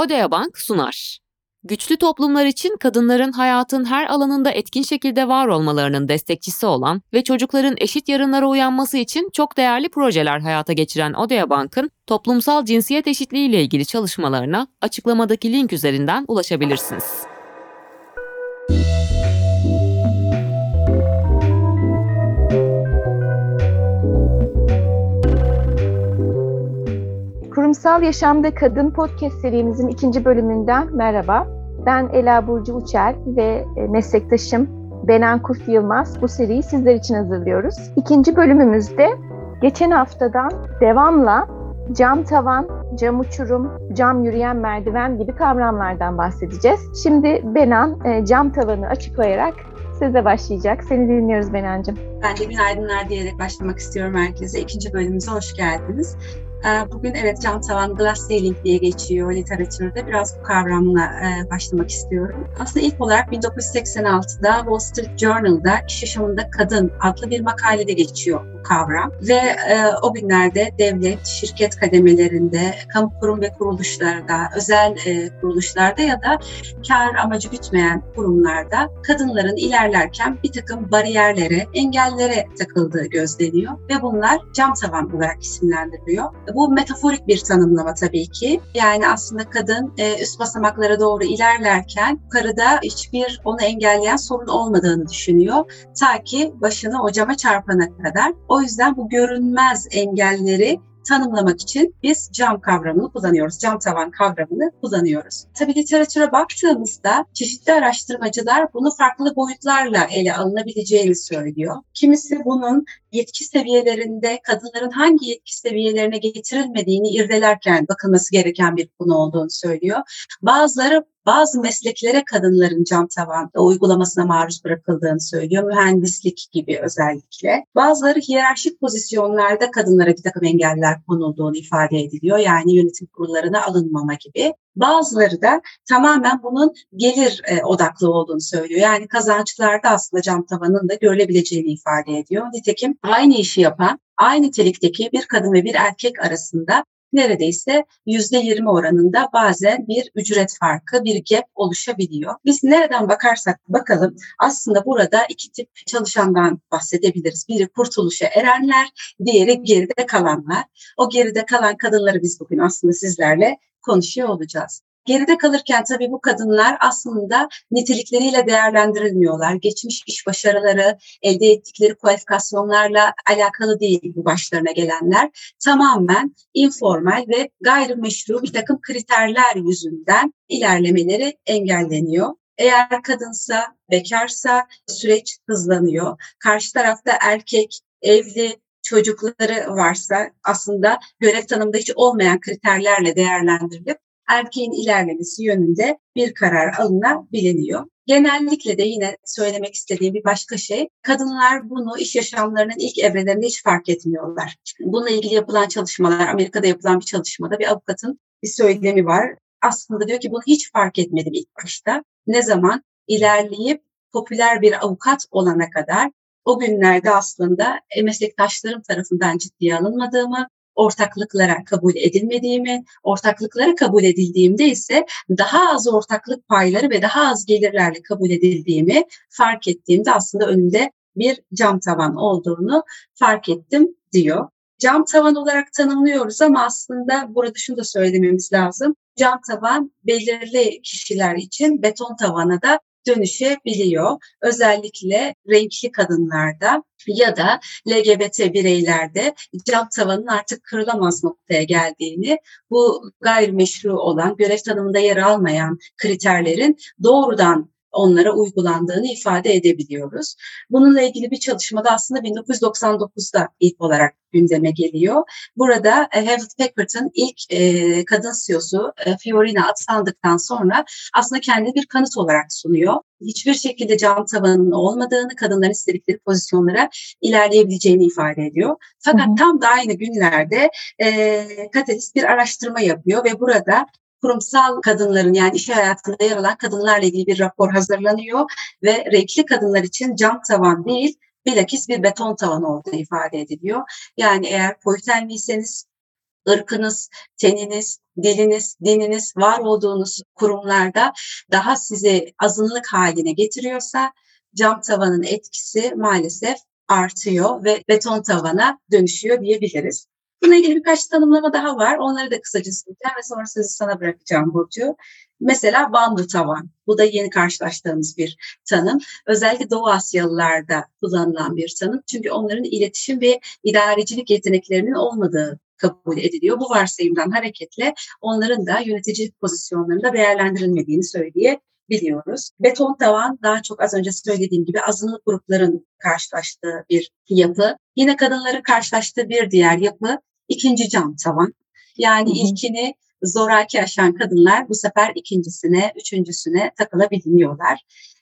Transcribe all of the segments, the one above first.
Odea Bank sunar. Güçlü toplumlar için kadınların hayatın her alanında etkin şekilde var olmalarının destekçisi olan ve çocukların eşit yarınlara uyanması için çok değerli projeler hayata geçiren Odea Bank'ın toplumsal cinsiyet eşitliği ile ilgili çalışmalarına açıklamadaki link üzerinden ulaşabilirsiniz. Kurumsal Yaşamda Kadın Podcast serimizin ikinci bölümünden merhaba. Ben Ela Burcu Uçer ve e, meslektaşım Benan Kuf Yılmaz bu seriyi sizler için hazırlıyoruz. İkinci bölümümüzde geçen haftadan devamla cam tavan, cam uçurum, cam yürüyen merdiven gibi kavramlardan bahsedeceğiz. Şimdi Benan e, cam tavanı açıklayarak size başlayacak. Seni dinliyoruz Benancığım. Ben de günaydınlar diyerek başlamak istiyorum herkese. İkinci bölümümüze hoş geldiniz. Ee, bugün evet cam tavan glass ceiling diye geçiyor literatürde. Biraz bu kavramla e, başlamak istiyorum. Aslında ilk olarak 1986'da Wall Street Journal'da İş Yaşamında Kadın adlı bir makalede geçiyor kavram. Ve e, o günlerde devlet, şirket kademelerinde, kamu kurum ve kuruluşlarda, özel e, kuruluşlarda ya da kar amacı gütmeyen kurumlarda kadınların ilerlerken bir takım bariyerlere, engellere takıldığı gözleniyor ve bunlar cam tavan olarak isimlendiriliyor. Bu metaforik bir tanımlama tabii ki. Yani aslında kadın e, üst basamaklara doğru ilerlerken yukarıda hiçbir onu engelleyen sorun olmadığını düşünüyor. Ta ki başını o cama çarpana kadar. O yüzden bu görünmez engelleri tanımlamak için biz cam kavramını kullanıyoruz. Cam tavan kavramını kullanıyoruz. Tabii literatüre baktığımızda çeşitli araştırmacılar bunu farklı boyutlarla ele alınabileceğini söylüyor. Kimisi bunun yetki seviyelerinde kadınların hangi yetki seviyelerine getirilmediğini irdelerken bakılması gereken bir konu olduğunu söylüyor. Bazıları bazı mesleklere kadınların cam tavan uygulamasına maruz bırakıldığını söylüyor. Mühendislik gibi özellikle. Bazıları hiyerarşik pozisyonlarda kadınlara bir takım engeller konulduğunu ifade ediliyor. Yani yönetim kurullarına alınmama gibi. Bazıları da tamamen bunun gelir e, odaklı olduğunu söylüyor. Yani kazançlarda aslında cam tavanın da görülebileceğini ifade ediyor. Nitekim aynı işi yapan, aynı nitelikteki bir kadın ve bir erkek arasında neredeyse yüzde yirmi oranında bazen bir ücret farkı, bir gap oluşabiliyor. Biz nereden bakarsak bakalım aslında burada iki tip çalışandan bahsedebiliriz. Biri kurtuluşa erenler, diğeri geride kalanlar. O geride kalan kadınları biz bugün aslında sizlerle konuşuyor olacağız. Geride kalırken tabii bu kadınlar aslında nitelikleriyle değerlendirilmiyorlar. Geçmiş iş başarıları, elde ettikleri kualifikasyonlarla alakalı değil bu başlarına gelenler. Tamamen informal ve gayrimeşru bir takım kriterler yüzünden ilerlemeleri engelleniyor. Eğer kadınsa, bekarsa süreç hızlanıyor. Karşı tarafta erkek, evli, çocukları varsa aslında görev tanımında hiç olmayan kriterlerle değerlendirilip erkeğin ilerlemesi yönünde bir karar alınabiliyor. Genellikle de yine söylemek istediğim bir başka şey, kadınlar bunu iş yaşamlarının ilk evrelerinde hiç fark etmiyorlar. Bununla ilgili yapılan çalışmalar, Amerika'da yapılan bir çalışmada bir avukatın bir söylemi var. Aslında diyor ki bunu hiç fark etmedim ilk başta. Ne zaman ilerleyip popüler bir avukat olana kadar o günlerde aslında meslektaşlarım tarafından ciddiye alınmadığımı, ortaklıklara kabul edilmediğimi, ortaklıklara kabul edildiğimde ise daha az ortaklık payları ve daha az gelirlerle kabul edildiğimi fark ettiğimde aslında önümde bir cam tavan olduğunu fark ettim diyor. Cam tavan olarak tanımlıyoruz ama aslında burada şunu da söylememiz lazım. Cam tavan belirli kişiler için beton tavana da dönüşebiliyor. Özellikle renkli kadınlarda ya da LGBT bireylerde cam tavanın artık kırılamaz noktaya geldiğini, bu gayrimeşru olan, görev tanımında yer almayan kriterlerin doğrudan onlara uygulandığını ifade edebiliyoruz. Bununla ilgili bir çalışmada aslında 1999'da ilk olarak gündeme geliyor. Burada e, Hewlett Packard'ın ilk e, kadın CEO'su e, Fiorina atandıktan sonra aslında kendi bir kanıt olarak sunuyor. Hiçbir şekilde cam tavanının olmadığını, kadınların istedikleri pozisyonlara ilerleyebileceğini ifade ediyor. Fakat hı hı. tam da aynı günlerde e, Katalist bir araştırma yapıyor ve burada kurumsal kadınların yani iş hayatında yer alan kadınlarla ilgili bir rapor hazırlanıyor ve renkli kadınlar için cam tavan değil bilakis bir beton tavan olduğu ifade ediliyor. Yani eğer politenliyseniz ırkınız, teniniz, diliniz, dininiz, var olduğunuz kurumlarda daha sizi azınlık haline getiriyorsa cam tavanın etkisi maalesef artıyor ve beton tavana dönüşüyor diyebiliriz. Buna ilgili birkaç tanımlama daha var. Onları da kısaca söyleyeceğim ve sonra sözü sana bırakacağım Burcu. Mesela bambu tavan. Bu da yeni karşılaştığımız bir tanım. Özellikle Doğu Asyalılarda kullanılan bir tanım. Çünkü onların iletişim ve idarecilik yeteneklerinin olmadığı kabul ediliyor. Bu varsayımdan hareketle onların da yönetici pozisyonlarında değerlendirilmediğini söyleyebiliyoruz. Beton tavan daha çok az önce söylediğim gibi azınlık grupların karşılaştığı bir yapı. Yine kadınların karşılaştığı bir diğer yapı ikinci cam tavan. Yani hı hı. ilkini zoraki aşan kadınlar bu sefer ikincisine, üçüncüsüne takılabiliyorlar.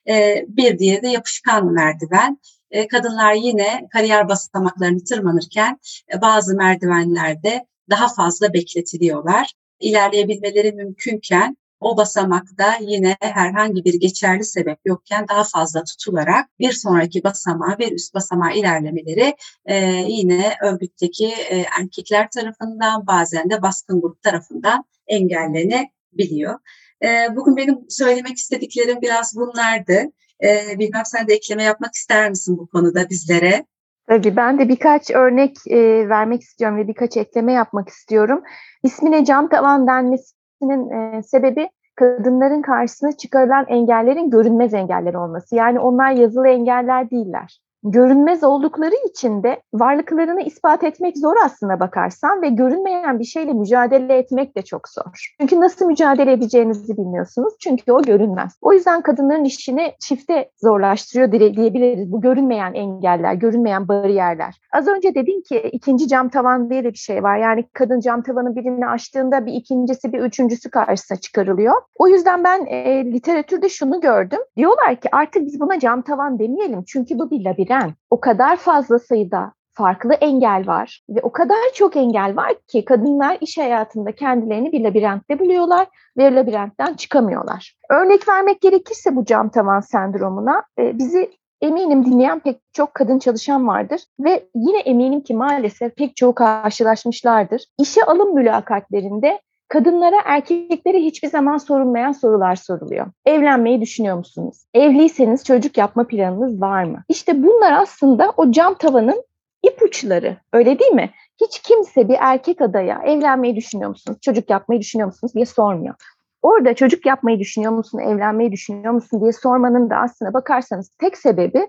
Ee, bir diğeri de yapışkan merdiven. Ee, kadınlar yine kariyer basamaklarını tırmanırken e, bazı merdivenlerde daha fazla bekletiliyorlar. İlerleyebilmeleri mümkünken o basamakta yine herhangi bir geçerli sebep yokken daha fazla tutularak bir sonraki basamağa bir üst basamağa ilerlemeleri e, yine örgütteki e, erkekler tarafından bazen de baskın grup tarafından engellenebiliyor. E, bugün benim söylemek istediklerim biraz bunlardı. E, bilmem sen de ekleme yapmak ister misin bu konuda bizlere? Tabii ben de birkaç örnek e, vermek istiyorum ve birkaç ekleme yapmak istiyorum. İsmine cam tavan denmesi etmesinin e, sebebi kadınların karşısına çıkarılan engellerin görünmez engeller olması. Yani onlar yazılı engeller değiller görünmez oldukları için de varlıklarını ispat etmek zor aslına bakarsan ve görünmeyen bir şeyle mücadele etmek de çok zor. Çünkü nasıl mücadele edeceğinizi bilmiyorsunuz. Çünkü o görünmez. O yüzden kadınların işini çifte zorlaştırıyor diyebiliriz. Bu görünmeyen engeller, görünmeyen bariyerler. Az önce dedin ki ikinci cam tavan diye de bir şey var. Yani kadın cam tavanın birini açtığında bir ikincisi bir üçüncüsü karşısına çıkarılıyor. O yüzden ben e, literatürde şunu gördüm. Diyorlar ki artık biz buna cam tavan demeyelim. Çünkü bu bir labirent giren o kadar fazla sayıda farklı engel var ve o kadar çok engel var ki kadınlar iş hayatında kendilerini bir labirentte buluyorlar ve labirentten çıkamıyorlar. Örnek vermek gerekirse bu cam tavan sendromuna e, bizi eminim dinleyen pek çok kadın çalışan vardır ve yine eminim ki maalesef pek çoğu karşılaşmışlardır. İşe alım mülakatlerinde Kadınlara erkeklere hiçbir zaman sorulmayan sorular soruluyor. Evlenmeyi düşünüyor musunuz? Evliyseniz çocuk yapma planınız var mı? İşte bunlar aslında o cam tavanın ipuçları. Öyle değil mi? Hiç kimse bir erkek adaya evlenmeyi düşünüyor musunuz? Çocuk yapmayı düşünüyor musunuz diye sormuyor. Orada çocuk yapmayı düşünüyor musun, evlenmeyi düşünüyor musun diye sormanın da aslına bakarsanız tek sebebi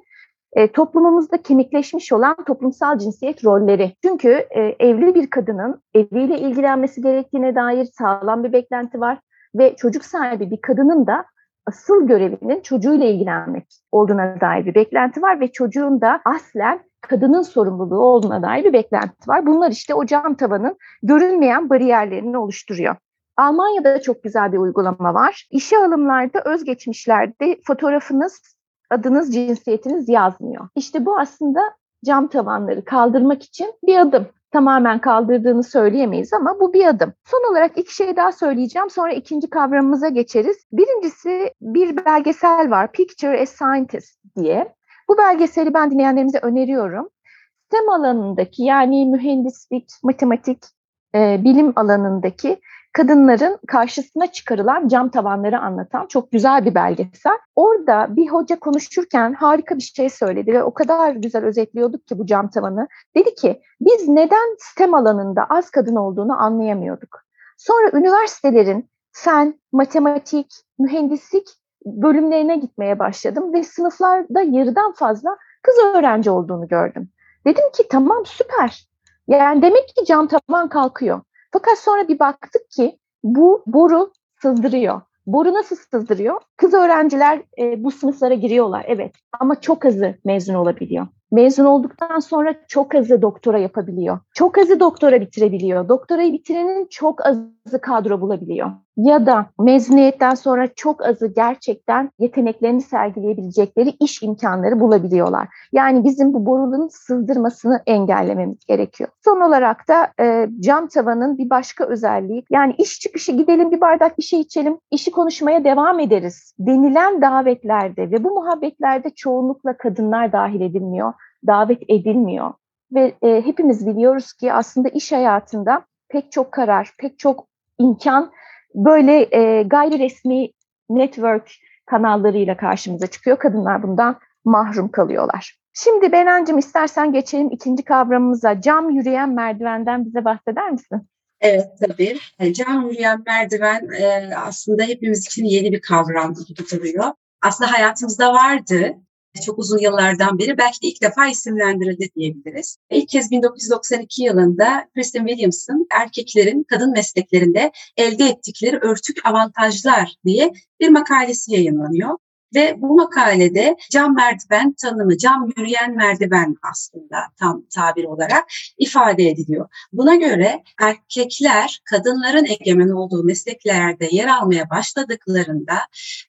e, toplumumuzda kemikleşmiş olan toplumsal cinsiyet rolleri. Çünkü e, evli bir kadının eviyle ilgilenmesi gerektiğine dair sağlam bir beklenti var ve çocuk sahibi bir kadının da asıl görevinin çocuğuyla ilgilenmek olduğuna dair bir beklenti var ve çocuğun da aslen kadının sorumluluğu olduğuna dair bir beklenti var. Bunlar işte o cam tavanın görünmeyen bariyerlerini oluşturuyor. Almanya'da çok güzel bir uygulama var. İşe alımlarda özgeçmişlerde fotoğrafınız adınız, cinsiyetiniz yazmıyor. İşte bu aslında cam tavanları kaldırmak için bir adım. Tamamen kaldırdığını söyleyemeyiz ama bu bir adım. Son olarak iki şey daha söyleyeceğim. Sonra ikinci kavramımıza geçeriz. Birincisi bir belgesel var. Picture a Scientist diye. Bu belgeseli ben dinleyenlerimize öneriyorum. STEM alanındaki yani mühendislik, matematik, e, bilim alanındaki kadınların karşısına çıkarılan cam tavanları anlatan çok güzel bir belgesel. Orada bir hoca konuşurken harika bir şey söyledi ve o kadar güzel özetliyorduk ki bu cam tavanı. Dedi ki biz neden STEM alanında az kadın olduğunu anlayamıyorduk. Sonra üniversitelerin fen, matematik, mühendislik bölümlerine gitmeye başladım ve sınıflarda yarıdan fazla kız öğrenci olduğunu gördüm. Dedim ki tamam süper. Yani demek ki cam tavan kalkıyor. Fakat sonra bir baktık ki bu boru sızdırıyor. Boru nasıl sızdırıyor? Kız öğrenciler e, bu sınıflara giriyorlar evet ama çok azı mezun olabiliyor. Mezun olduktan sonra çok azı doktora yapabiliyor. Çok azı doktora bitirebiliyor. Doktorayı bitirenin çok azı kadro bulabiliyor. Ya da mezuniyetten sonra çok azı gerçekten yeteneklerini sergileyebilecekleri iş imkanları bulabiliyorlar. Yani bizim bu borunun sızdırmasını engellememiz gerekiyor. Son olarak da e, cam tavanın bir başka özelliği yani iş çıkışı gidelim bir bardak bir şey içelim, işi konuşmaya devam ederiz denilen davetlerde ve bu muhabbetlerde çoğunlukla kadınlar dahil edilmiyor davet edilmiyor. Ve e, hepimiz biliyoruz ki aslında iş hayatında pek çok karar, pek çok imkan böyle e, gayri resmi network kanallarıyla karşımıza çıkıyor. Kadınlar bundan mahrum kalıyorlar. Şimdi Benancığım istersen geçelim ikinci kavramımıza. Cam yürüyen merdivenden bize bahseder misin? Evet tabii. E, cam yürüyen merdiven e, aslında hepimiz için yeni bir kavram gibi duruyor. Aslında hayatımızda vardı çok uzun yıllardan beri belki de ilk defa isimlendirildi diyebiliriz. İlk kez 1992 yılında Kristen Williamson erkeklerin kadın mesleklerinde elde ettikleri örtük avantajlar diye bir makalesi yayınlanıyor. Ve bu makalede cam merdiven tanımı, cam yürüyen merdiven aslında tam tabir olarak ifade ediliyor. Buna göre erkekler kadınların egemen olduğu mesleklerde yer almaya başladıklarında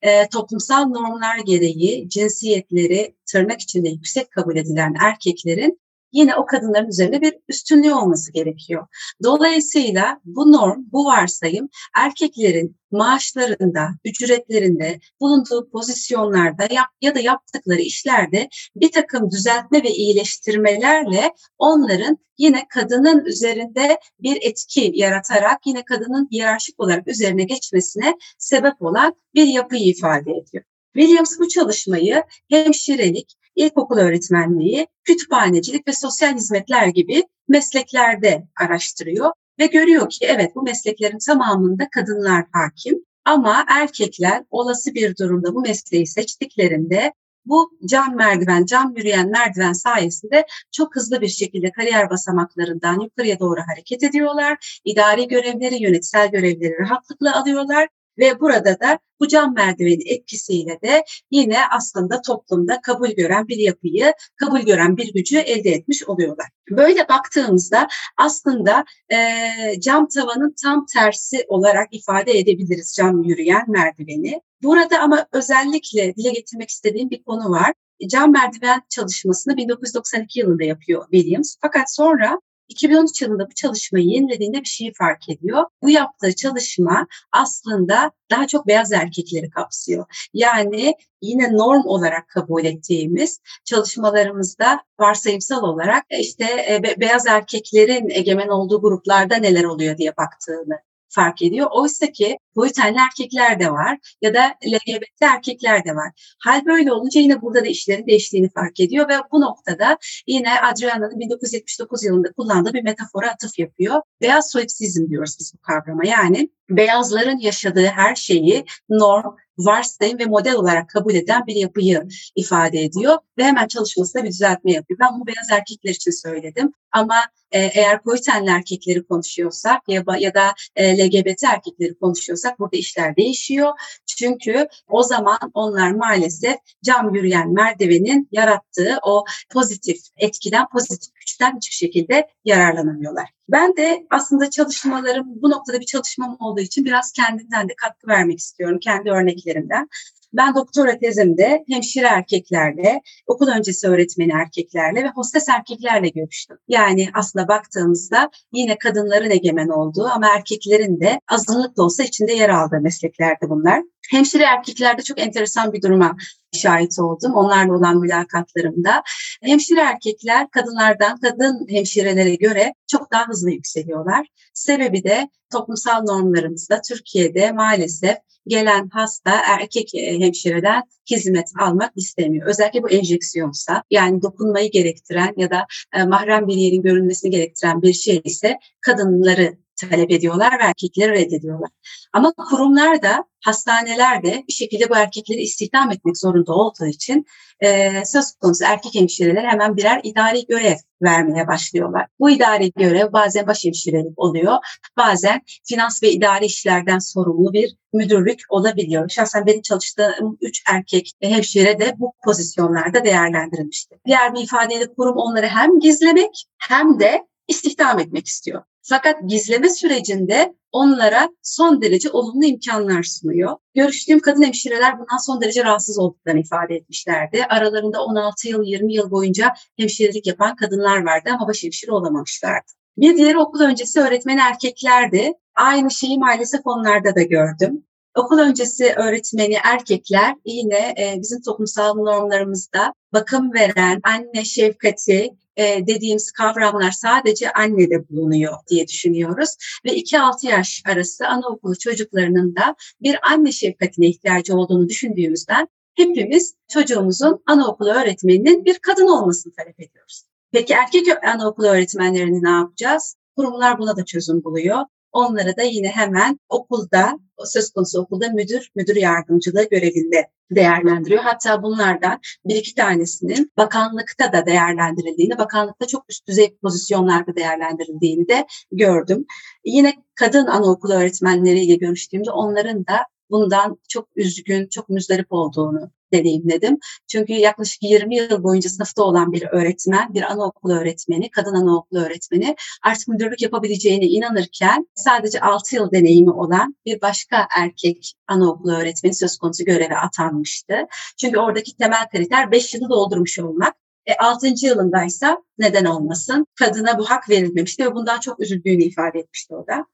e, toplumsal normlar gereği cinsiyetleri tırnak içinde yüksek kabul edilen erkeklerin yine o kadınların üzerinde bir üstünlüğü olması gerekiyor. Dolayısıyla bu norm, bu varsayım erkeklerin maaşlarında, ücretlerinde, bulunduğu pozisyonlarda yap, ya da yaptıkları işlerde bir takım düzeltme ve iyileştirmelerle onların yine kadının üzerinde bir etki yaratarak yine kadının hiyerarşik olarak üzerine geçmesine sebep olan bir yapıyı ifade ediyor. Williams bu çalışmayı hemşirelik, ilkokul öğretmenliği, kütüphanecilik ve sosyal hizmetler gibi mesleklerde araştırıyor ve görüyor ki evet bu mesleklerin tamamında kadınlar hakim ama erkekler olası bir durumda bu mesleği seçtiklerinde bu cam merdiven, cam yürüyen merdiven sayesinde çok hızlı bir şekilde kariyer basamaklarından yukarıya doğru hareket ediyorlar. İdari görevleri, yönetsel görevleri rahatlıkla alıyorlar ve burada da bu cam merdiveni etkisiyle de yine aslında toplumda kabul gören bir yapıyı, kabul gören bir gücü elde etmiş oluyorlar. Böyle baktığımızda aslında e, cam tavanın tam tersi olarak ifade edebiliriz cam yürüyen merdiveni. Burada ama özellikle dile getirmek istediğim bir konu var. Cam merdiven çalışmasını 1992 yılında yapıyor Williams. Fakat sonra 2013 yılında bu çalışmayı yenilediğinde bir şeyi fark ediyor. Bu yaptığı çalışma aslında daha çok beyaz erkekleri kapsıyor. Yani yine norm olarak kabul ettiğimiz çalışmalarımızda varsayımsal olarak işte e, beyaz erkeklerin egemen olduğu gruplarda neler oluyor diye baktığını fark ediyor. Oysa ki boyutenli erkekler de var ya da LGBT erkekler de var. Hal böyle olunca yine burada da işlerin değiştiğini fark ediyor ve bu noktada yine Adriana'nın 1979 yılında kullandığı bir metafora atıf yapıyor. Beyaz solipsizm diyoruz biz bu kavrama. Yani beyazların yaşadığı her şeyi norm, varsayım ve model olarak kabul eden bir yapıyı ifade ediyor ve hemen çalışmasında bir düzeltme yapıyor. Ben bunu beyaz erkekler için söyledim ama e, eğer koyu tenli erkekleri konuşuyorsak ya, ya da e, LGBT erkekleri konuşuyorsak burada işler değişiyor. Çünkü o zaman onlar maalesef cam yürüyen merdivenin yarattığı o pozitif etkiden, pozitif güçten hiçbir şekilde yararlanamıyorlar. Ben de aslında çalışmalarım bu noktada bir çalışmam olduğu için biraz kendimden de katkı vermek istiyorum kendi örneklerimden. Ben doktora tezimde hemşire erkeklerle, okul öncesi öğretmeni erkeklerle ve hostes erkeklerle görüştüm. Yani aslında baktığımızda yine kadınların egemen olduğu ama erkeklerin de azınlıkla olsa içinde yer aldığı mesleklerdi bunlar. Hemşire erkeklerde çok enteresan bir duruma şahit oldum. Onlarla olan mülakatlarımda. Hemşire erkekler kadınlardan, kadın hemşirelere göre çok daha hızlı yükseliyorlar. Sebebi de toplumsal normlarımızda Türkiye'de maalesef gelen hasta erkek e, hemşireden hizmet almak istemiyor. Özellikle bu enjeksiyonsa yani dokunmayı gerektiren ya da e, mahrem bir yerin görünmesini gerektiren bir şey ise kadınları talep ediyorlar ve erkekleri reddediyorlar. Ama kurumlar da hastaneler de bir şekilde bu erkekleri istihdam etmek zorunda olduğu için e, söz konusu erkek hemşireler hemen birer idari görev vermeye başlıyorlar. Bu idari görev bazen baş hemşirelik oluyor, bazen finans ve idari işlerden sorumlu bir müdürlük olabiliyor. Şahsen benim çalıştığım üç erkek hemşire de bu pozisyonlarda değerlendirilmişti. Diğer bir ifadeyle kurum onları hem gizlemek hem de istihdam etmek istiyor. Fakat gizleme sürecinde onlara son derece olumlu imkanlar sunuyor. Görüştüğüm kadın hemşireler bundan son derece rahatsız olduklarını ifade etmişlerdi. Aralarında 16 yıl, 20 yıl boyunca hemşirelik yapan kadınlar vardı ama baş hemşire olamamışlardı. Bir diğer okul öncesi öğretmen erkeklerdi. Aynı şeyi maalesef onlarda da gördüm. Okul öncesi öğretmeni erkekler yine e, bizim toplumsal normlarımızda bakım veren, anne şefkati, e, dediğimiz kavramlar sadece annede bulunuyor diye düşünüyoruz. Ve 2-6 yaş arası anaokulu çocuklarının da bir anne şefkatine ihtiyacı olduğunu düşündüğümüzden hepimiz çocuğumuzun anaokulu öğretmeninin bir kadın olmasını talep ediyoruz. Peki erkek anaokulu öğretmenlerini ne yapacağız? Kurumlar buna da çözüm buluyor. Onlara da yine hemen okulda, söz konusu okulda müdür, müdür yardımcılığı görevinde değerlendiriyor. Hatta bunlardan bir iki tanesinin bakanlıkta da değerlendirildiğini, bakanlıkta çok üst düzey pozisyonlarda değerlendirildiğini de gördüm. Yine kadın anaokulu öğretmenleriyle görüştüğümde onların da bundan çok üzgün, çok müzdarip olduğunu deneyimledim. Çünkü yaklaşık 20 yıl boyunca sınıfta olan bir öğretmen, bir anaokulu öğretmeni, kadın anaokulu öğretmeni artık müdürlük yapabileceğine inanırken sadece 6 yıl deneyimi olan bir başka erkek anaokulu öğretmeni söz konusu göreve atanmıştı. Çünkü oradaki temel kriter 5 yılı doldurmuş olmak. E, 6. yılındaysa neden olmasın? Kadına bu hak verilmemişti ve bundan çok üzüldüğünü ifade etmişti o da.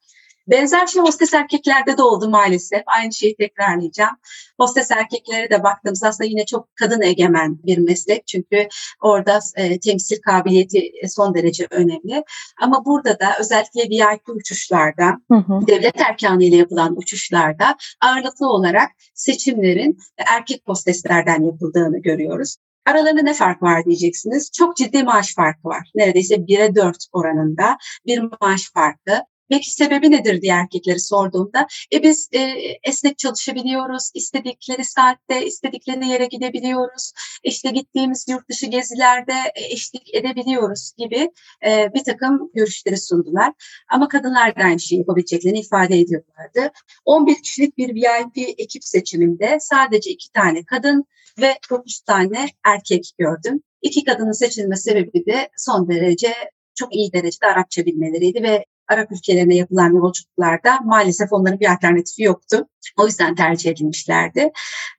Benzer şey hostes erkeklerde de oldu maalesef. Aynı şeyi tekrarlayacağım. Hostes erkeklere de baktığımızda aslında yine çok kadın egemen bir meslek. Çünkü orada e, temsil kabiliyeti son derece önemli. Ama burada da özellikle VIP uçuşlarda, hı hı. devlet erkanıyla yapılan uçuşlarda ağırlıklı olarak seçimlerin erkek hosteslerden yapıldığını görüyoruz. Aralarında ne fark var diyeceksiniz. Çok ciddi maaş farkı var. Neredeyse 1'e 4 oranında bir maaş farkı. Peki sebebi nedir diye erkekleri sorduğumda e biz e, esnek çalışabiliyoruz, istedikleri saatte, istedikleri yere gidebiliyoruz, işte gittiğimiz yurt dışı gezilerde eşlik edebiliyoruz gibi e, bir takım görüşleri sundular. Ama kadınlar da aynı şeyi yapabileceklerini ifade ediyorlardı. 11 kişilik bir VIP ekip seçiminde sadece iki tane kadın ve 9 tane erkek gördüm. İki kadının seçilme sebebi de son derece çok iyi derecede Arapça bilmeleriydi ve Arap ülkelerine yapılan yolculuklarda maalesef onların bir alternatifi yoktu. O yüzden tercih edilmişlerdi.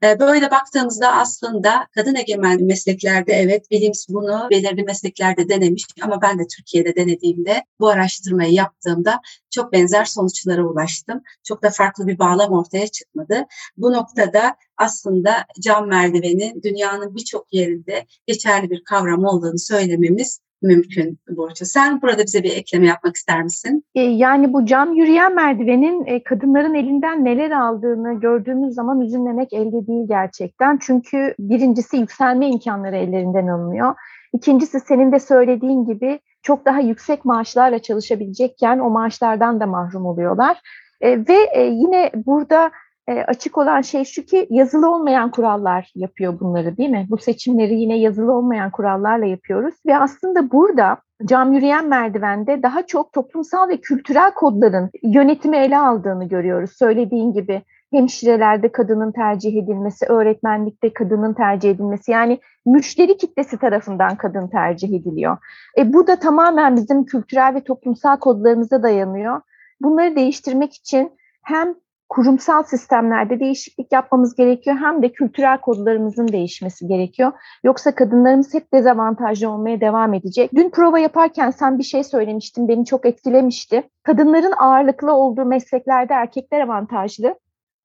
Ee, böyle baktığımızda aslında kadın egemen mesleklerde evet bilimiz bunu belirli mesleklerde denemiş ama ben de Türkiye'de denediğimde bu araştırmayı yaptığımda çok benzer sonuçlara ulaştım. Çok da farklı bir bağlam ortaya çıkmadı. Bu noktada aslında cam merdivenin dünyanın birçok yerinde geçerli bir kavram olduğunu söylememiz mümkün Burcu. Sen burada bize bir ekleme yapmak ister misin? E, yani bu cam yürüyen merdivenin e, kadınların elinden neler aldığını gördüğümüz zaman üzülmemek elde değil gerçekten. Çünkü birincisi yükselme imkanları ellerinden alınıyor. İkincisi senin de söylediğin gibi çok daha yüksek maaşlarla çalışabilecekken o maaşlardan da mahrum oluyorlar. E, ve yine burada e, açık olan şey şu ki yazılı olmayan kurallar yapıyor bunları değil mi? Bu seçimleri yine yazılı olmayan kurallarla yapıyoruz ve aslında burada cam yürüyen merdivende daha çok toplumsal ve kültürel kodların yönetimi ele aldığını görüyoruz. Söylediğin gibi hemşirelerde kadının tercih edilmesi, öğretmenlikte kadının tercih edilmesi yani müşteri kitlesi tarafından kadın tercih ediliyor. E, bu da tamamen bizim kültürel ve toplumsal kodlarımıza dayanıyor. Bunları değiştirmek için hem kurumsal sistemlerde değişiklik yapmamız gerekiyor hem de kültürel kodlarımızın değişmesi gerekiyor. Yoksa kadınlarımız hep dezavantajlı olmaya devam edecek. Dün prova yaparken sen bir şey söylemiştin, beni çok etkilemişti. Kadınların ağırlıklı olduğu mesleklerde erkekler avantajlı.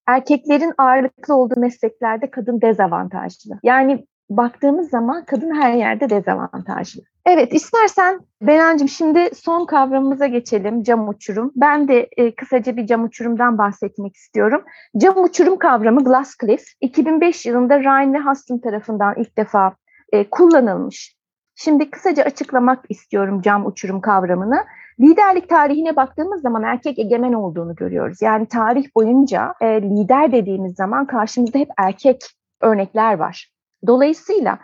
Erkeklerin ağırlıklı olduğu mesleklerde kadın dezavantajlı. Yani baktığımız zaman kadın her yerde dezavantajlı. Evet istersen Benancığım şimdi son kavramımıza geçelim cam uçurum. Ben de e, kısaca bir cam uçurumdan bahsetmek istiyorum. Cam uçurum kavramı Glass Cliff 2005 yılında Ryan ve Huston tarafından ilk defa e, kullanılmış. Şimdi kısaca açıklamak istiyorum cam uçurum kavramını. Liderlik tarihine baktığımız zaman erkek egemen olduğunu görüyoruz. Yani tarih boyunca e, lider dediğimiz zaman karşımızda hep erkek örnekler var. Dolayısıyla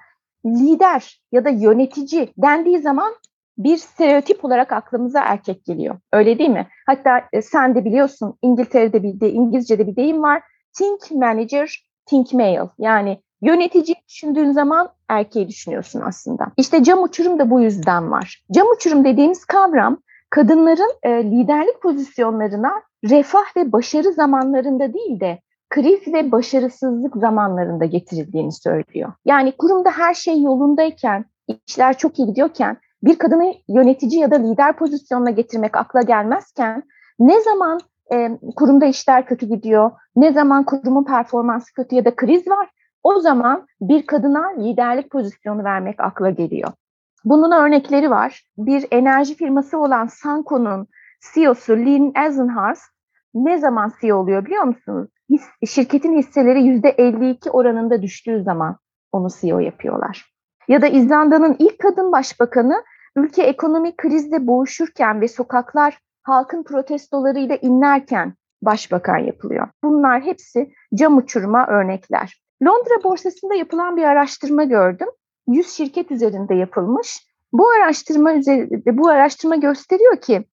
lider ya da yönetici dendiği zaman bir stereotip olarak aklımıza erkek geliyor. Öyle değil mi? Hatta e, sen de biliyorsun İngiltere'de bir de İngilizce'de bir deyim var. Think manager, think male. Yani yönetici düşündüğün zaman erkeği düşünüyorsun aslında. İşte cam uçurum da bu yüzden var. Cam uçurum dediğimiz kavram kadınların e, liderlik pozisyonlarına refah ve başarı zamanlarında değil de kriz ve başarısızlık zamanlarında getirildiğini söylüyor. Yani kurumda her şey yolundayken, işler çok iyi gidiyorken bir kadını yönetici ya da lider pozisyonuna getirmek akla gelmezken ne zaman e, kurumda işler kötü gidiyor, ne zaman kurumun performansı kötü ya da kriz var, o zaman bir kadına liderlik pozisyonu vermek akla geliyor. Bunun örnekleri var. Bir enerji firması olan Sanko'nun CEO'su Lynn Eisenhardt ne zaman CEO oluyor biliyor musunuz? His, şirketin hisseleri %52 oranında düştüğü zaman onu CEO yapıyorlar. Ya da İzlanda'nın ilk kadın başbakanı ülke ekonomik krizle boğuşurken ve sokaklar halkın protestolarıyla inlerken başbakan yapılıyor. Bunlar hepsi cam uçurma örnekler. Londra borsasında yapılan bir araştırma gördüm. 100 şirket üzerinde yapılmış. Bu araştırma üzerinde bu araştırma gösteriyor ki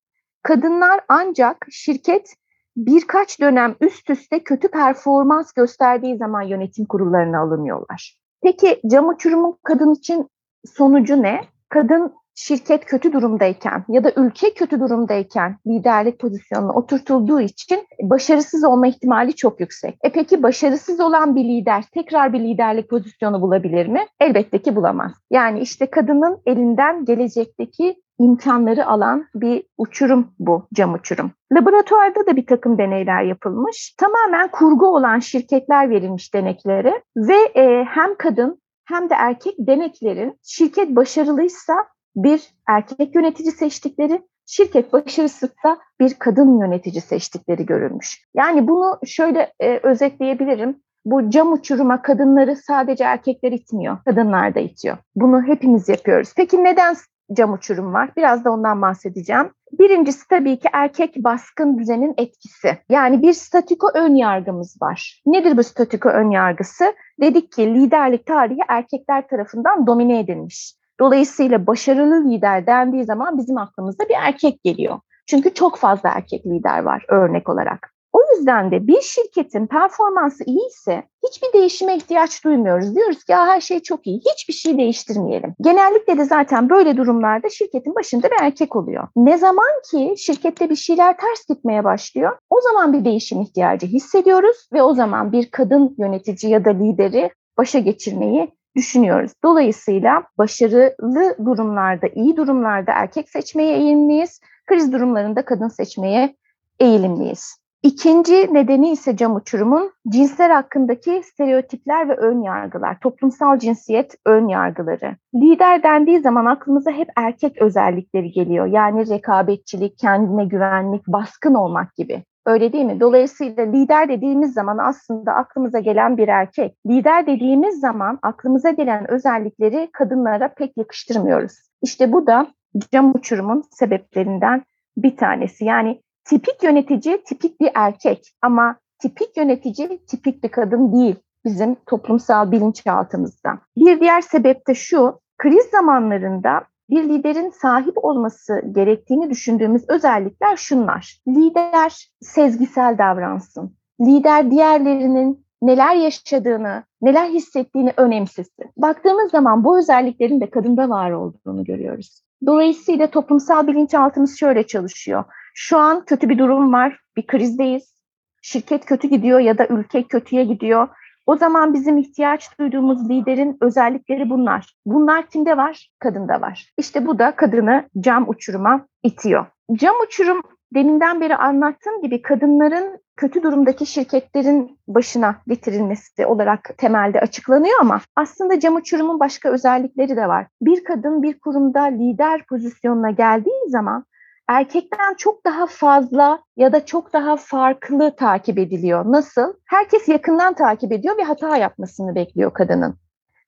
kadınlar ancak şirket birkaç dönem üst üste kötü performans gösterdiği zaman yönetim kurullarına alınıyorlar. Peki cam uçurumun kadın için sonucu ne? Kadın şirket kötü durumdayken ya da ülke kötü durumdayken liderlik pozisyonuna oturtulduğu için başarısız olma ihtimali çok yüksek. E peki başarısız olan bir lider tekrar bir liderlik pozisyonu bulabilir mi? Elbette ki bulamaz. Yani işte kadının elinden gelecekteki imkanları alan bir uçurum bu, cam uçurum. Laboratuvarda da bir takım deneyler yapılmış. Tamamen kurgu olan şirketler verilmiş deneklere ve e, hem kadın hem de erkek deneklerin şirket başarılıysa bir erkek yönetici seçtikleri, şirket başarısızsa bir kadın yönetici seçtikleri görülmüş. Yani bunu şöyle e, özetleyebilirim. Bu cam uçuruma kadınları sadece erkekler itmiyor, kadınlar da itiyor. Bunu hepimiz yapıyoruz. Peki neden cam uçurum var? Biraz da ondan bahsedeceğim. Birincisi tabii ki erkek baskın düzenin etkisi. Yani bir statüko ön yargımız var. Nedir bu statüko ön yargısı? Dedik ki liderlik tarihi erkekler tarafından domine edilmiş. Dolayısıyla başarılı lider dendiği zaman bizim aklımıza bir erkek geliyor. Çünkü çok fazla erkek lider var örnek olarak. O yüzden de bir şirketin performansı iyi ise hiçbir değişime ihtiyaç duymuyoruz. Diyoruz ki her şey çok iyi, hiçbir şey değiştirmeyelim. Genellikle de zaten böyle durumlarda şirketin başında bir erkek oluyor. Ne zaman ki şirkette bir şeyler ters gitmeye başlıyor, o zaman bir değişim ihtiyacı hissediyoruz ve o zaman bir kadın yönetici ya da lideri başa geçirmeyi düşünüyoruz. Dolayısıyla başarılı durumlarda, iyi durumlarda erkek seçmeye eğilimliyiz. Kriz durumlarında kadın seçmeye eğilimliyiz. İkinci nedeni ise cam uçurumun cinsler hakkındaki stereotipler ve ön yargılar, toplumsal cinsiyet ön yargıları. Lider dendiği zaman aklımıza hep erkek özellikleri geliyor. Yani rekabetçilik, kendine güvenlik, baskın olmak gibi. Öyle değil mi? Dolayısıyla lider dediğimiz zaman aslında aklımıza gelen bir erkek. Lider dediğimiz zaman aklımıza gelen özellikleri kadınlara pek yakıştırmıyoruz. İşte bu da cam uçurumun sebeplerinden bir tanesi. Yani tipik yönetici tipik bir erkek ama tipik yönetici tipik bir kadın değil bizim toplumsal bilinçaltımızda. Bir diğer sebep de şu, kriz zamanlarında bir liderin sahip olması gerektiğini düşündüğümüz özellikler şunlar. Lider sezgisel davransın. Lider diğerlerinin neler yaşadığını, neler hissettiğini önemsizsin. Baktığımız zaman bu özelliklerin de kadında var olduğunu görüyoruz. Dolayısıyla toplumsal bilinçaltımız şöyle çalışıyor. Şu an kötü bir durum var, bir krizdeyiz. Şirket kötü gidiyor ya da ülke kötüye gidiyor o zaman bizim ihtiyaç duyduğumuz liderin özellikleri bunlar. Bunlar kimde var? Kadında var. İşte bu da kadını cam uçuruma itiyor. Cam uçurum deminden beri anlattığım gibi kadınların kötü durumdaki şirketlerin başına getirilmesi olarak temelde açıklanıyor ama aslında cam uçurumun başka özellikleri de var. Bir kadın bir kurumda lider pozisyonuna geldiği zaman erkekten çok daha fazla ya da çok daha farklı takip ediliyor. Nasıl? Herkes yakından takip ediyor ve hata yapmasını bekliyor kadının.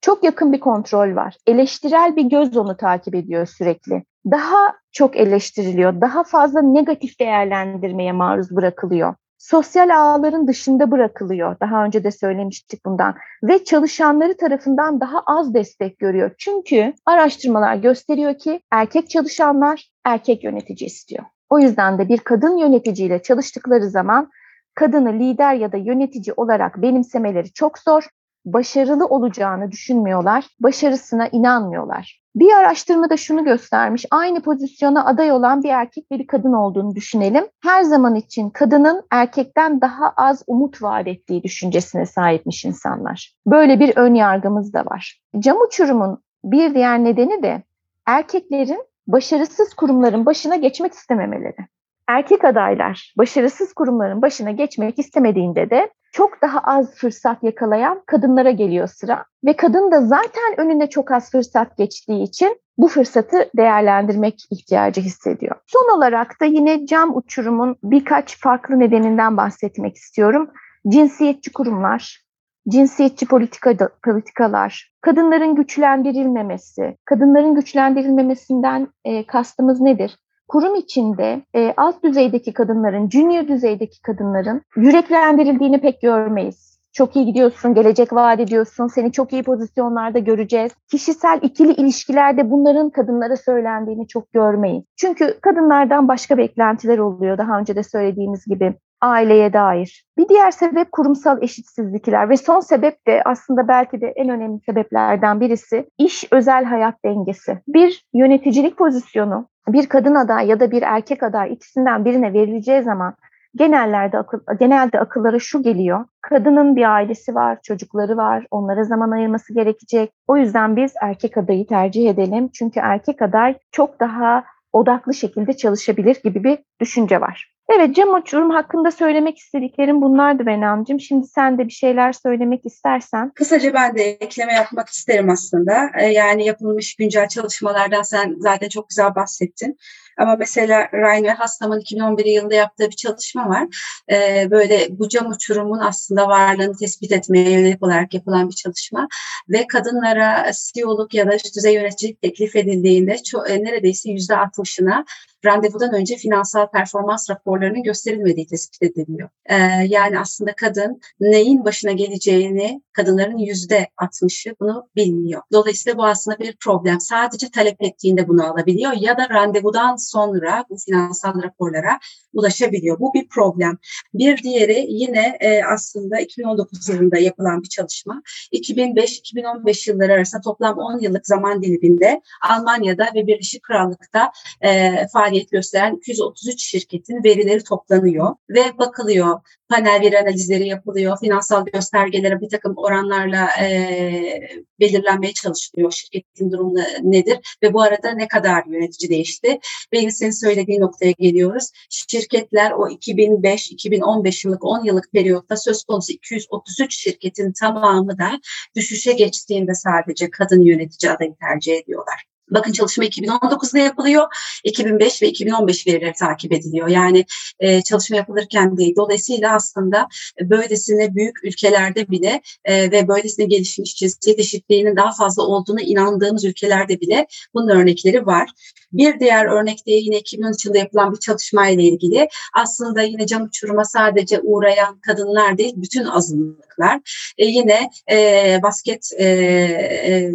Çok yakın bir kontrol var. Eleştirel bir göz onu takip ediyor sürekli. Daha çok eleştiriliyor, daha fazla negatif değerlendirmeye maruz bırakılıyor sosyal ağların dışında bırakılıyor. Daha önce de söylemiştik bundan ve çalışanları tarafından daha az destek görüyor. Çünkü araştırmalar gösteriyor ki erkek çalışanlar erkek yönetici istiyor. O yüzden de bir kadın yöneticiyle çalıştıkları zaman kadını lider ya da yönetici olarak benimsemeleri çok zor. Başarılı olacağını düşünmüyorlar, başarısına inanmıyorlar. Bir araştırma da şunu göstermiş. Aynı pozisyona aday olan bir erkek ve bir kadın olduğunu düşünelim. Her zaman için kadının erkekten daha az umut vaat ettiği düşüncesine sahipmiş insanlar. Böyle bir ön yargımız da var. Cam uçurumun bir diğer nedeni de erkeklerin başarısız kurumların başına geçmek istememeleri. Erkek adaylar başarısız kurumların başına geçmek istemediğinde de çok daha az fırsat yakalayan kadınlara geliyor sıra. Ve kadın da zaten önüne çok az fırsat geçtiği için bu fırsatı değerlendirmek ihtiyacı hissediyor. Son olarak da yine cam uçurumun birkaç farklı nedeninden bahsetmek istiyorum. Cinsiyetçi kurumlar, cinsiyetçi politika, politikalar, kadınların güçlendirilmemesi, kadınların güçlendirilmemesinden e, kastımız nedir? Kurum içinde e, alt düzeydeki kadınların, junior düzeydeki kadınların yüreklendirildiğini pek görmeyiz. Çok iyi gidiyorsun, gelecek vaat ediyorsun, seni çok iyi pozisyonlarda göreceğiz. Kişisel ikili ilişkilerde bunların kadınlara söylendiğini çok görmeyiz. Çünkü kadınlardan başka beklentiler oluyor daha önce de söylediğimiz gibi aileye dair. Bir diğer sebep kurumsal eşitsizlikler ve son sebep de aslında belki de en önemli sebeplerden birisi iş özel hayat dengesi. Bir yöneticilik pozisyonu bir kadın aday ya da bir erkek aday ikisinden birine verileceği zaman genellerde akıl, genelde akıllara şu geliyor. Kadının bir ailesi var, çocukları var, onlara zaman ayırması gerekecek. O yüzden biz erkek adayı tercih edelim. Çünkü erkek aday çok daha odaklı şekilde çalışabilir gibi bir düşünce var. Evet cam uçurum hakkında söylemek istediklerim bunlardı Benamcığım. Şimdi sen de bir şeyler söylemek istersen. Kısaca ben de ekleme yapmak isterim aslında. Ee, yani yapılmış güncel çalışmalardan sen zaten çok güzel bahsettin. Ama mesela Ryan ve Hastam'ın 2011 yılında yaptığı bir çalışma var. Ee, böyle bu cam uçurumun aslında varlığını tespit etmeye yönelik olarak yapılan bir çalışma. Ve kadınlara CEO'luk ya da üst düzey yöneticilik teklif edildiğinde e, neredeyse %60'ına randevudan önce finansal performans raporlarının gösterilmediği tespit ediliyor. Ee, yani aslında kadın neyin başına geleceğini kadınların yüzde 60'ı bunu bilmiyor. Dolayısıyla bu aslında bir problem. Sadece talep ettiğinde bunu alabiliyor ya da randevudan sonra bu finansal raporlara ulaşabiliyor. Bu bir problem. Bir diğeri yine e, aslında 2019 yılında yapılan bir çalışma. 2005-2015 yılları arasında toplam 10 yıllık zaman diliminde Almanya'da ve Birleşik Krallık'ta e, faaliyet gösteren 233 şirketin verileri toplanıyor ve bakılıyor. Panel veri analizleri yapılıyor, finansal göstergelere bir takım oranlarla e, belirlenmeye çalışılıyor şirketin durumu nedir ve bu arada ne kadar yönetici değişti. Ve senin söylediğin noktaya geliyoruz. Şirketler o 2005-2015 yıllık 10 yıllık periyotta söz konusu 233 şirketin tamamı da düşüşe geçtiğinde sadece kadın yönetici adayı tercih ediyorlar. Bakın çalışma 2019'da yapılıyor. 2005 ve 2015 verileri takip ediliyor. Yani e, çalışma yapılırken değil. Dolayısıyla aslında böylesine büyük ülkelerde bile e, ve böylesine gelişmiş cinsiyet eşitliğinin daha fazla olduğuna inandığımız ülkelerde bile bunun örnekleri var. Bir diğer örnekte yine 2013 yılında yapılan bir çalışma ile ilgili aslında yine cam uçuruma sadece uğrayan kadınlar değil bütün azınlıklar. E, yine e, basket e, e,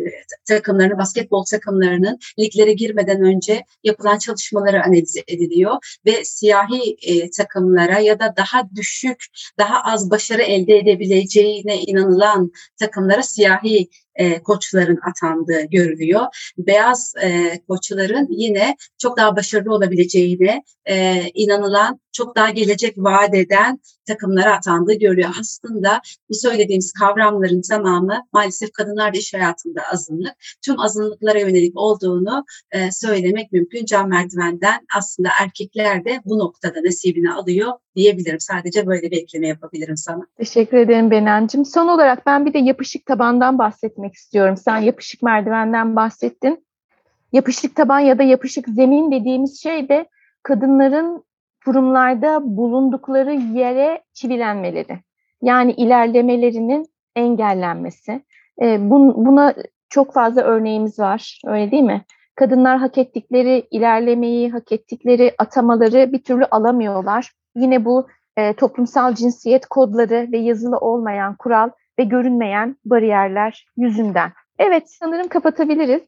takımlarını, basketbol takımlarının liglere girmeden önce yapılan çalışmaları analiz ediliyor ve siyahi e, takımlara ya da daha düşük, daha az başarı elde edebileceğine inanılan takımlara siyahi e, koçların atandığı görülüyor. Beyaz e, koçların yine çok daha başarılı olabileceğine e, inanılan, çok daha gelecek vaat eden takımlara atandığı görülüyor. Aslında bu söylediğimiz kavramların tamamı maalesef kadınlar da iş hayatında azınlık. Tüm azınlıklara yönelik olduğunu e, söylemek mümkün. Can merdivenden aslında erkekler de bu noktada nasibini alıyor diyebilirim. Sadece böyle bir ekleme yapabilirim sana. Teşekkür ederim Benancığım. Son olarak ben bir de yapışık tabandan bahsetmek istiyorum. Sen yapışık merdivenden bahsettin. Yapışık taban ya da yapışık zemin dediğimiz şey de kadınların kurumlarda bulundukları yere çivilenmeleri. Yani ilerlemelerinin engellenmesi. E, buna çok fazla örneğimiz var, öyle değil mi? Kadınlar hak ettikleri ilerlemeyi, hak ettikleri atamaları bir türlü alamıyorlar. Yine bu e, toplumsal cinsiyet kodları ve yazılı olmayan kural ve görünmeyen bariyerler yüzünden. Evet, sanırım kapatabiliriz.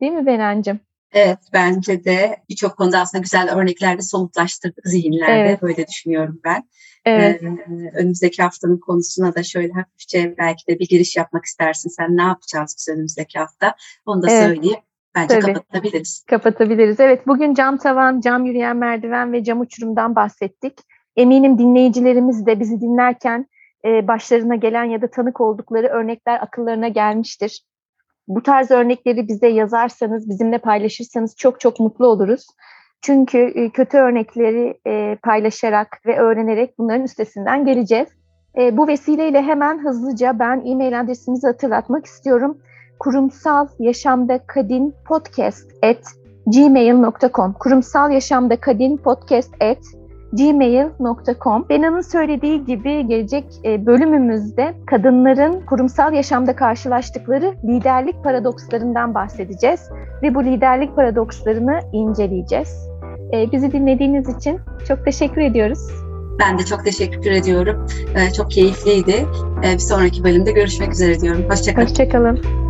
Değil mi Benancığım? Evet bence de birçok konuda aslında güzel örneklerle somutlaştırdık zihinlerde. Evet. Böyle düşünüyorum ben. Evet. Ee, önümüzdeki haftanın konusuna da şöyle hafifçe belki de bir giriş yapmak istersin. Sen ne yapacağız biz önümüzdeki hafta? Onu da evet. söyleyeyim. Bence Tabii. kapatabiliriz. Kapatabiliriz. Evet bugün cam tavan, cam yürüyen merdiven ve cam uçurumdan bahsettik. Eminim dinleyicilerimiz de bizi dinlerken e, başlarına gelen ya da tanık oldukları örnekler akıllarına gelmiştir. Bu tarz örnekleri bize yazarsanız, bizimle paylaşırsanız çok çok mutlu oluruz. Çünkü e, kötü örnekleri e, paylaşarak ve öğrenerek bunların üstesinden geleceğiz. Bu vesileyle hemen hızlıca ben e-mail adresimizi hatırlatmak istiyorum. Kurumsal Yaşamda Kadın Podcast at gmail.com Kurumsal Yaşamda Kadın Podcast at gmail.com Bena'nın söylediği gibi gelecek e, bölümümüzde kadınların kurumsal yaşamda karşılaştıkları liderlik paradokslarından bahsedeceğiz ve bu liderlik paradokslarını inceleyeceğiz. E, bizi dinlediğiniz için çok teşekkür ediyoruz. Ben de çok teşekkür ediyorum. Ee, çok keyifliydi. Bir sonraki bölümde görüşmek üzere diyorum. Hoşçakalın. Hoşçakalın.